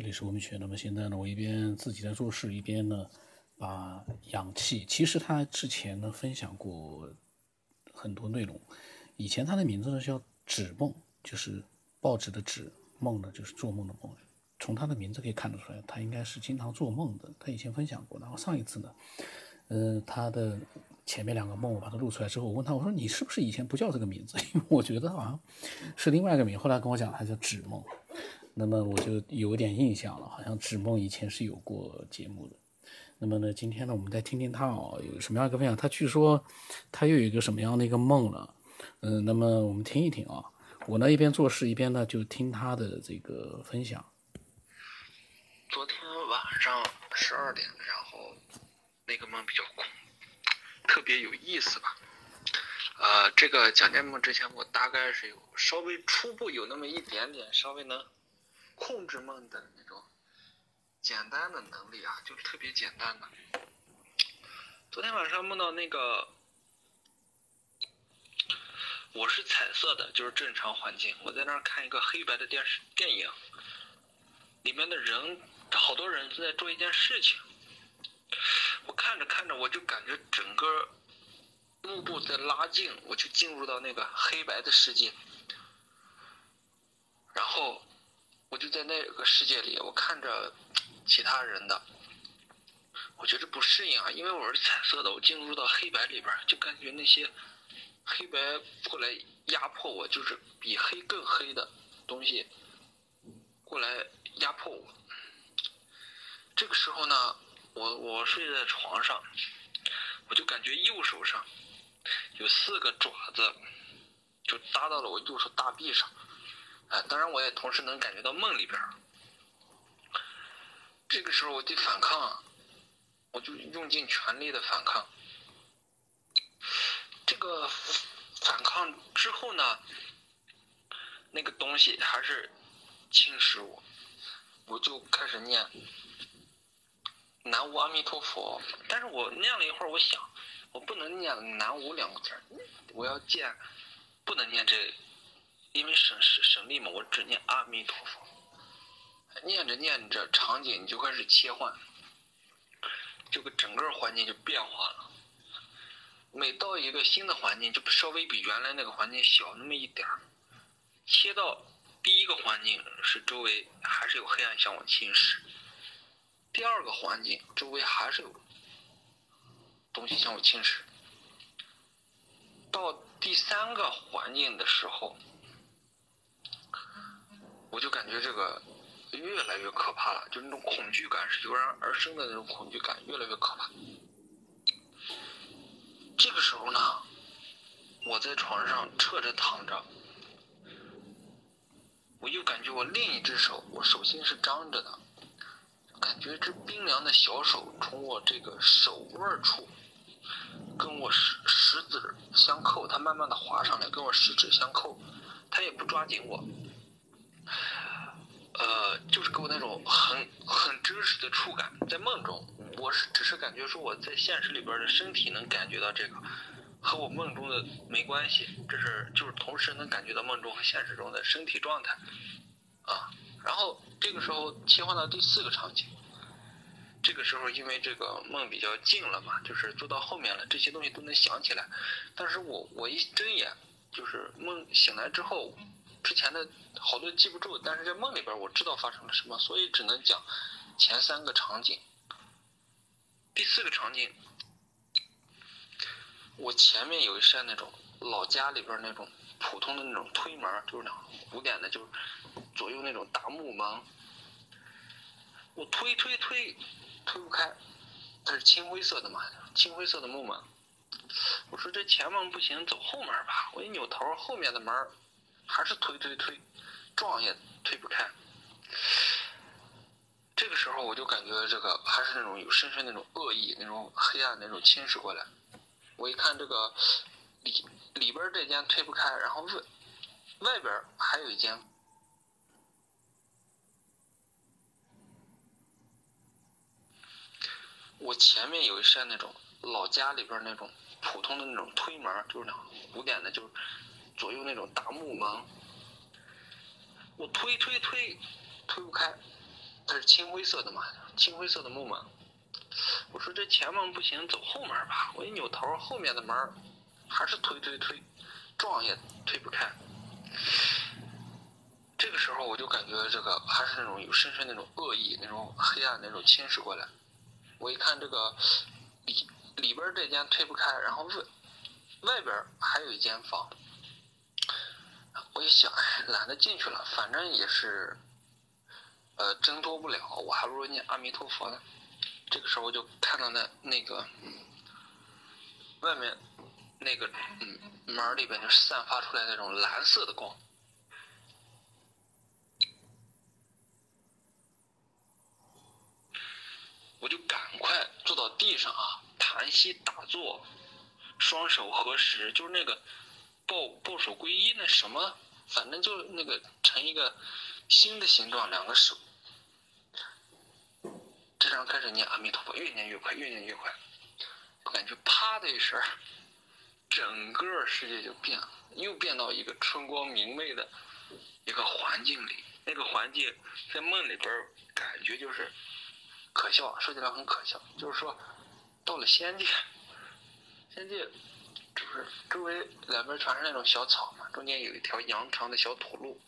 这里是我们学。那么现在呢，我一边自己在做事，一边呢把氧气。其实他之前呢分享过很多内容。以前他的名字呢叫纸梦，就是报纸的纸，梦呢就是做梦的梦。从他的名字可以看得出来，他应该是经常做梦的。他以前分享过。然后上一次呢，呃，他的前面两个梦我把它录出来之后，我问他，我说你是不是以前不叫这个名字？因为我觉得好像是另外一个名。后来跟我讲，他叫纸梦。那么我就有点印象了，好像纸梦以前是有过节目的。那么呢，今天呢，我们再听听他啊有什么样一个分享。他据说他又有一个什么样的一个梦了，嗯，那么我们听一听啊。我呢一边做事一边呢就听他的这个分享。昨天晚上十二点，然后那个梦比较空，特别有意思吧？呃，这个讲这梦之前，我大概是有稍微初步有那么一点点稍微能。控制梦的那种简单的能力啊，就是特别简单的。昨天晚上梦到那个，我是彩色的，就是正常环境。我在那儿看一个黑白的电视电影，里面的人好多人正在做一件事情。我看着看着，我就感觉整个幕布在拉近，我就进入到那个黑白的世界，然后。我就在那个世界里，我看着其他人的，我觉得不适应啊，因为我是彩色的，我进入到黑白里边，就感觉那些黑白过来压迫我，就是比黑更黑的东西过来压迫我。这个时候呢，我我睡在床上，我就感觉右手上有四个爪子，就搭到了我右手大臂上。啊，当然我也同时能感觉到梦里边这个时候我得反抗，我就用尽全力的反抗。这个反抗之后呢，那个东西还是侵蚀我，我就开始念南无阿弥陀佛。但是我念了一会儿，我想我不能念南无两个字我要见，不能念这。因为省省省力嘛，我只念阿弥陀佛，念着念着，场景就开始切换，这个整个环境就变化了。每到一个新的环境，就稍微比原来那个环境小那么一点儿。切到第一个环境是周围还是有黑暗向我侵蚀，第二个环境周围还是有东西向我侵蚀，到第三个环境的时候。我就感觉这个越来越可怕了，就那种恐惧感是油然而生的那种恐惧感越来越可怕。这个时候呢，我在床上侧着躺着，我又感觉我另一只手，我手心是张着的，感觉这冰凉的小手从我这个手腕处跟我食食指相扣，它慢慢的滑上来跟我食指相扣，它也不抓紧我。呃，就是给我那种很很真实的触感，在梦中，我是只是感觉说我在现实里边的身体能感觉到这个，和我梦中的没关系，这是就是同时能感觉到梦中和现实中的身体状态，啊，然后这个时候切换到第四个场景，这个时候因为这个梦比较近了嘛，就是做到后面了，这些东西都能想起来，但是我我一睁眼，就是梦醒来之后。之前的好多记不住，但是在梦里边我知道发生了什么，所以只能讲前三个场景。第四个场景，我前面有一扇那种老家里边那种普通的那种推门，就是那种古典的，就是左右那种大木门。我推推推，推不开，它是青灰色的嘛，青灰色的木门。我说这前门不行，走后门吧。我一扭头，后面的门。还是推推推，撞也推不开。这个时候我就感觉这个还是那种有深深那种恶意、那种黑暗那种侵蚀过来。我一看这个里里边这间推不开，然后外外边还有一间。我前面有一扇那种老家里边那种普通的那种推门，就是那种古典的，就是。左右那种大木门，我推推推，推不开，它是青灰色的嘛，青灰色的木门。我说这前门不行，走后门吧。我一扭头，后面的门还是推推推，撞也推不开。这个时候我就感觉这个还是那种有深深那种恶意、那种黑暗、那种侵蚀过来。我一看这个里里边这间推不开，然后外外边还有一间房。我一想，懒得进去了，反正也是呃挣脱不了，我还不如念阿弥陀佛呢。这个时候我就看到那那个外面那个嗯门里边就散发出来那种蓝色的光，我就赶快坐到地上啊，盘膝打坐，双手合十，就是那个抱抱手皈依那什么，反正就那个成一个心的形状，两个手。这张开始念阿弥陀佛，越念越快，越念越快。我感觉啪的一声，整个世界就变了，又变到一个春光明媚的一个环境里。那个环境在梦里边感觉就是可笑，说起来很可笑。就是说，到了仙界，仙界就是周围两边全是那种小草嘛，中间有一条羊肠的小土路。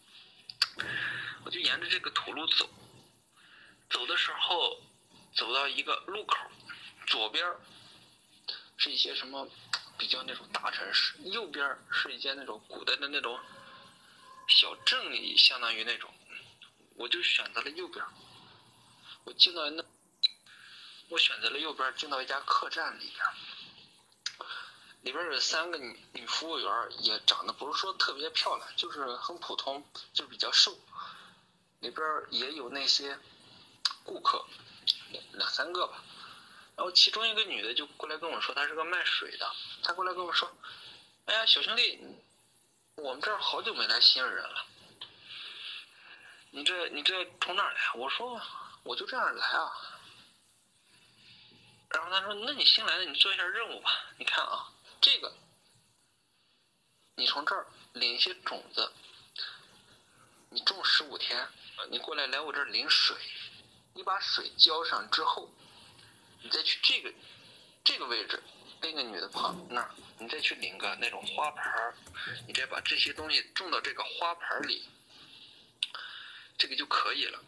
我就沿着这个土路走，走的时候。走到一个路口，左边是一些什么比较那种大城市，右边是一间那种古代的那种小镇里，相当于那种，我就选择了右边。我进到那，我选择了右边，进到一家客栈里边，里边有三个女女服务员，也长得不是说特别漂亮，就是很普通，就是比较瘦。里边也有那些顾客。两三个吧，然后其中一个女的就过来跟我说，她是个卖水的。她过来跟我说：“哎呀，小兄弟，我们这儿好久没来新人了，你这你这从哪来？”我说：“我就这样来啊。”然后她说：“那你新来的，你做一下任务吧。你看啊，这个，你从这儿领一些种子，你种十五天，你过来来我这儿领水。”你把水浇上之后，你再去这个这个位置，那个女的旁那儿，你再去领个那种花盆儿，你再把这些东西种到这个花盆里，这个就可以了。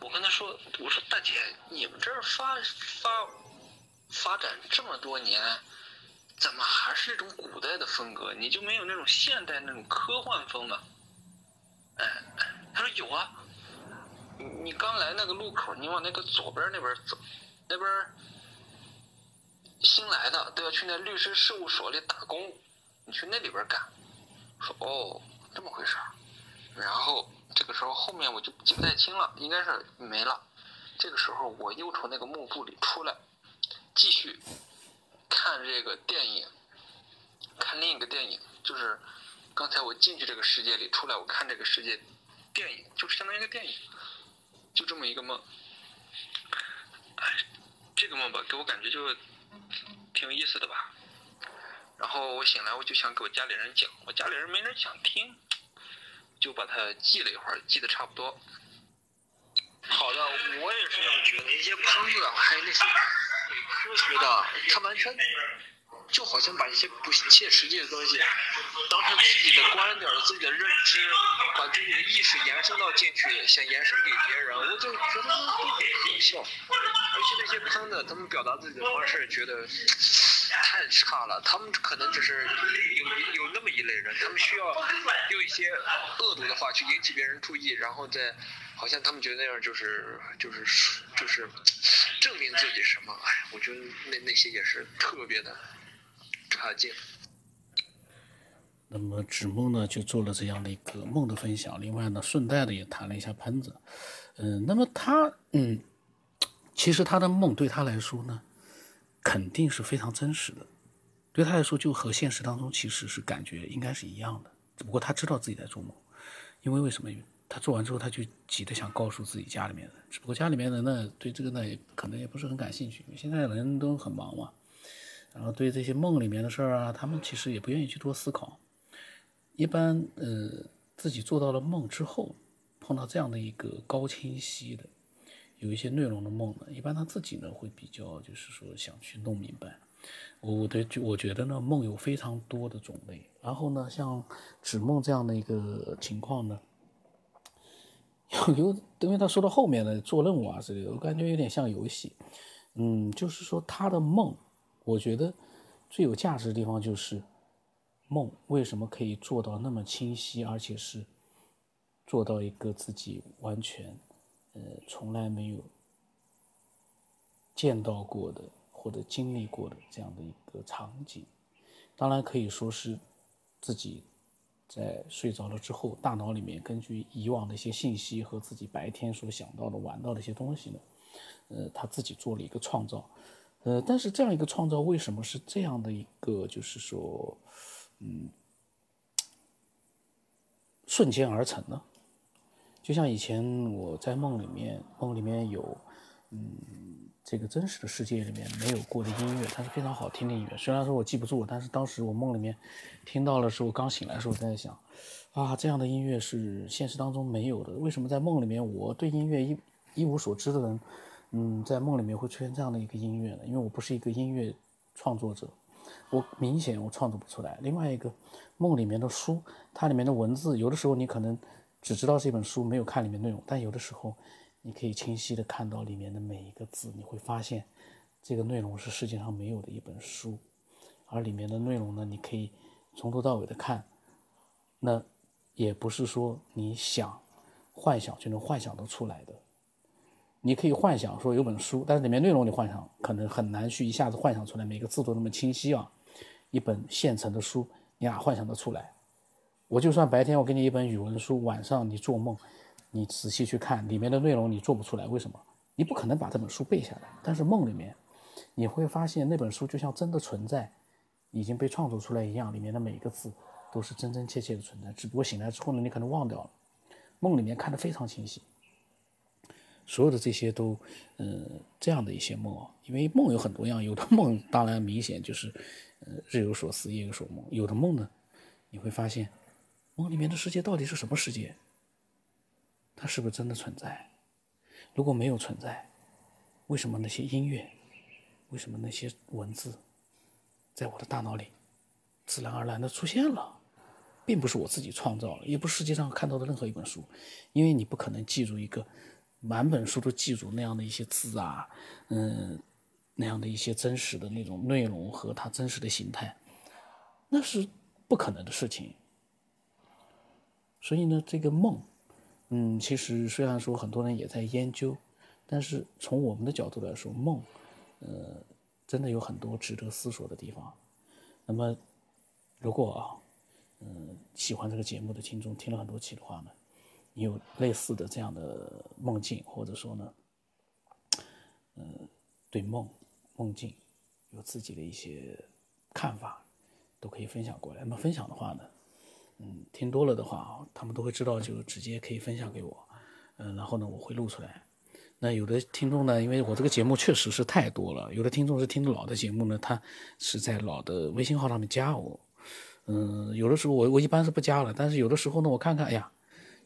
我跟他说，我说大姐，你们这儿发发发展这么多年，怎么还是这种古代的风格？你就没有那种现代那种科幻风吗？哎，他说有啊。你你刚来那个路口，你往那个左边那边走，那边新来的都要去那律师事务所里打工，你去那里边干。说哦，这么回事儿。然后这个时候后面我就记不太清了，应该是没了。这个时候我又从那个幕布里出来，继续看这个电影，看另一个电影，就是刚才我进去这个世界里出来，我看这个世界电影，就相当于一个电影。就这么一个梦，哎，这个梦吧，给我感觉就挺有意思的吧。然后我醒来，我就想给我家里人讲，我家里人没人想听，就把它记了一会儿，记得差不多。好的，我也是这么觉得。一些喷子还有那些科学的，他完全。就好像把一些不切实际的东西当成自己的观点、自己的认知，把自己的意识延伸到进去，想延伸给别人，我就觉得都很可笑。尤其那些喷的，他们表达自己的方式，觉得太差了。他们可能只是有有那么一类人，他们需要用一些恶毒的话去引起别人注意，然后再好像他们觉得那样就是就是就是证明自己什么。哎，我觉得那那些也是特别的。差劲。那么纸梦呢，就做了这样的一个梦的分享。另外呢，顺带的也谈了一下喷子。嗯，那么他，嗯，其实他的梦对他来说呢，肯定是非常真实的。对他来说，就和现实当中其实是感觉应该是一样的。只不过他知道自己在做梦，因为为什么？他做完之后，他就急的想告诉自己家里面人。只不过家里面人呢，对这个呢，也可能也不是很感兴趣。现在人都很忙嘛。然后对这些梦里面的事儿啊，他们其实也不愿意去多思考。一般呃，自己做到了梦之后，碰到这样的一个高清晰的，有一些内容的梦呢，一般他自己呢会比较就是说想去弄明白。我我对我觉得呢，梦有非常多的种类。然后呢，像指梦这样的一个情况呢，有 有，因为他说到后面呢，做任务啊之类的，我感觉有点像游戏。嗯，就是说他的梦，我觉得最有价值的地方就是梦为什么可以做到那么清晰，而且是做到一个自己完全呃从来没有见到过的。或者经历过的这样的一个场景，当然可以说是自己在睡着了之后，大脑里面根据以往的一些信息和自己白天所想到的、玩到的一些东西呢，呃，他自己做了一个创造，呃，但是这样一个创造为什么是这样的一个，就是说，嗯，瞬间而成呢？就像以前我在梦里面，梦里面有，嗯。这个真实的世界里面没有过的音乐，它是非常好听的音乐。虽然说我记不住，但是当时我梦里面听到的时候，刚醒来的时候在想，啊，这样的音乐是现实当中没有的。为什么在梦里面我对音乐一一无所知的人，嗯，在梦里面会出现这样的一个音乐呢？因为我不是一个音乐创作者，我明显我创作不出来。另外一个，梦里面的书，它里面的文字，有的时候你可能只知道这本书，没有看里面内容，但有的时候。你可以清晰的看到里面的每一个字，你会发现，这个内容是世界上没有的一本书，而里面的内容呢，你可以从头到尾的看，那也不是说你想幻想就能幻想得出来的。你可以幻想说有本书，但是里面内容你幻想可能很难去一下子幻想出来，每个字都那么清晰啊。一本现成的书，你哪幻想得出来？我就算白天我给你一本语文书，晚上你做梦。你仔细去看里面的内容，你做不出来，为什么？你不可能把这本书背下来。但是梦里面，你会发现那本书就像真的存在，已经被创作出来一样，里面的每一个字都是真真切切的存在。只不过醒来之后呢，你可能忘掉了。梦里面看得非常清晰，所有的这些都，呃，这样的一些梦，因为梦有很多样，有的梦当然明显就是，呃，日有所思，夜有所梦。有的梦呢，你会发现，梦里面的世界到底是什么世界？它是不是真的存在？如果没有存在，为什么那些音乐，为什么那些文字，在我的大脑里自然而然的出现了，并不是我自己创造的，也不是世界上看到的任何一本书，因为你不可能记住一个满本书都记住那样的一些字啊，嗯，那样的一些真实的那种内容和它真实的形态，那是不可能的事情。所以呢，这个梦。嗯，其实虽然说很多人也在研究，但是从我们的角度来说，梦，呃，真的有很多值得思索的地方。那么，如果啊，嗯，喜欢这个节目的听众听了很多期的话呢，你有类似的这样的梦境，或者说呢，嗯，对梦、梦境有自己的一些看法，都可以分享过来。那么分享的话呢？嗯，听多了的话，他们都会知道，就直接可以分享给我，嗯，然后呢，我会录出来。那有的听众呢，因为我这个节目确实是太多了，有的听众是听老的节目呢，他是在老的微信号上面加我，嗯，有的时候我我一般是不加了，但是有的时候呢，我看看，哎呀，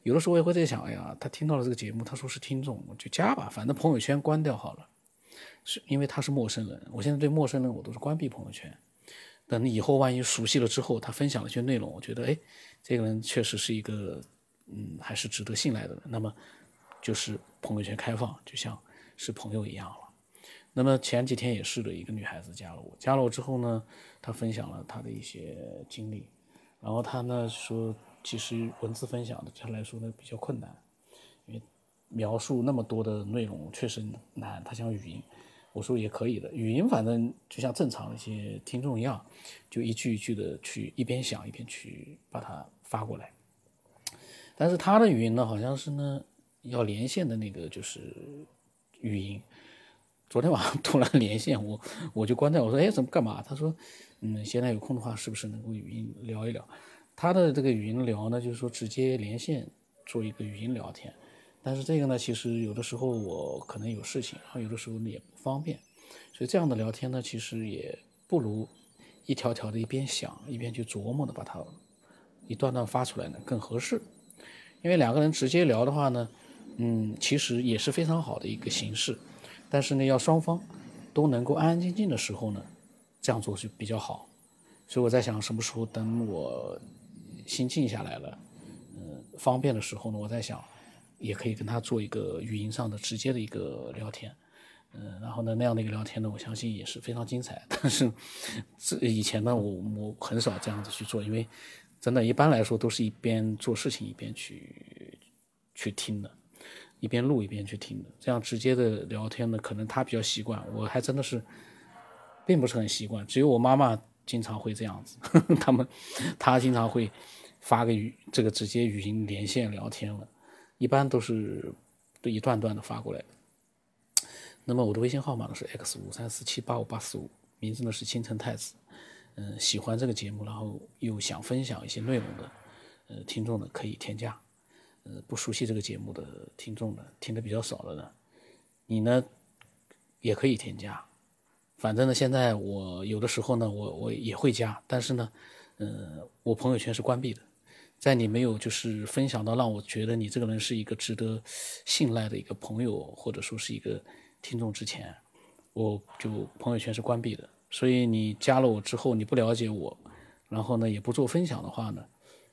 有的时候我也会在想，哎呀，他听到了这个节目，他说是听众，我就加吧，反正朋友圈关掉好了，是因为他是陌生人，我现在对陌生人我都是关闭朋友圈。等以后万一熟悉了之后，他分享了一些内容，我觉得哎，这个人确实是一个，嗯，还是值得信赖的人。那么，就是朋友圈开放，就像是朋友一样了。那么前几天也是的，一个女孩子加了我，加了我之后呢，她分享了她的一些经历，然后她呢说，其实文字分享的对她来说呢比较困难，因为描述那么多的内容确实难，她想语音。我说也可以的，语音反正就像正常一些听众一样，就一句一句的去一边想一边去把它发过来。但是他的语音呢，好像是呢要连线的那个就是语音。昨天晚上 突然连线我，我就关掉，我说哎怎么干嘛？他说嗯现在有空的话是不是能够语音聊一聊？他的这个语音聊呢，就是说直接连线做一个语音聊天。但是这个呢，其实有的时候我可能有事情，然后有的时候也不方便，所以这样的聊天呢，其实也不如一条条的一边想一边去琢磨的把它一段段发出来呢更合适。因为两个人直接聊的话呢，嗯，其实也是非常好的一个形式，但是呢，要双方都能够安安静静的时候呢，这样做是比较好。所以我在想，什么时候等我心静下来了，嗯，方便的时候呢，我在想，也可以跟他做一个语音上的直接的一个聊天。嗯，然后呢，那样的一个聊天呢，我相信也是非常精彩。但是，这以前呢，我我很少这样子去做，因为真的，一般来说都是一边做事情一边去去听的，一边录一边去听的。这样直接的聊天呢，可能他比较习惯，我还真的是并不是很习惯。只有我妈妈经常会这样子，他们她经常会发个语这个直接语音连线聊天了，一般都是都一段段的发过来。那么我的微信号码呢是 x 五三四七八五八四五，名字呢是青城太子。嗯，喜欢这个节目，然后又想分享一些内容的，呃，听众呢可以添加。呃，不熟悉这个节目的听众呢，听的比较少的呢，你呢也可以添加。反正呢，现在我有的时候呢，我我也会加，但是呢，呃，我朋友圈是关闭的。在你没有就是分享到让我觉得你这个人是一个值得信赖的一个朋友，或者说是一个。听众之前，我就朋友圈是关闭的，所以你加了我之后，你不了解我，然后呢也不做分享的话呢，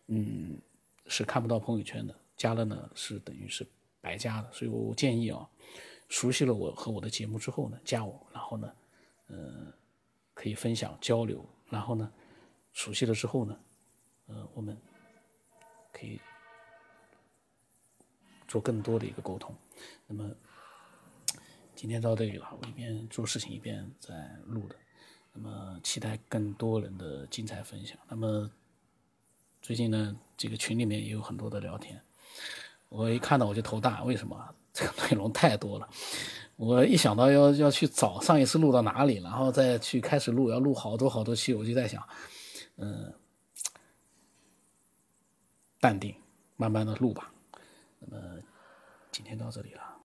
嗯，是看不到朋友圈的。加了呢是等于是白加的，所以我建议啊，熟悉了我和我的节目之后呢，加我，然后呢，嗯，可以分享交流，然后呢，熟悉了之后呢，呃，我们可以做更多的一个沟通，那么。今天到这里了，我一边做事情一边在录的，那么期待更多人的精彩分享。那么最近呢，这个群里面也有很多的聊天，我一看到我就头大，为什么？这个内容太多了，我一想到要要去找上一次录到哪里，然后再去开始录，要录好多好多期，我就在想，嗯，淡定，慢慢的录吧。那么今天到这里了。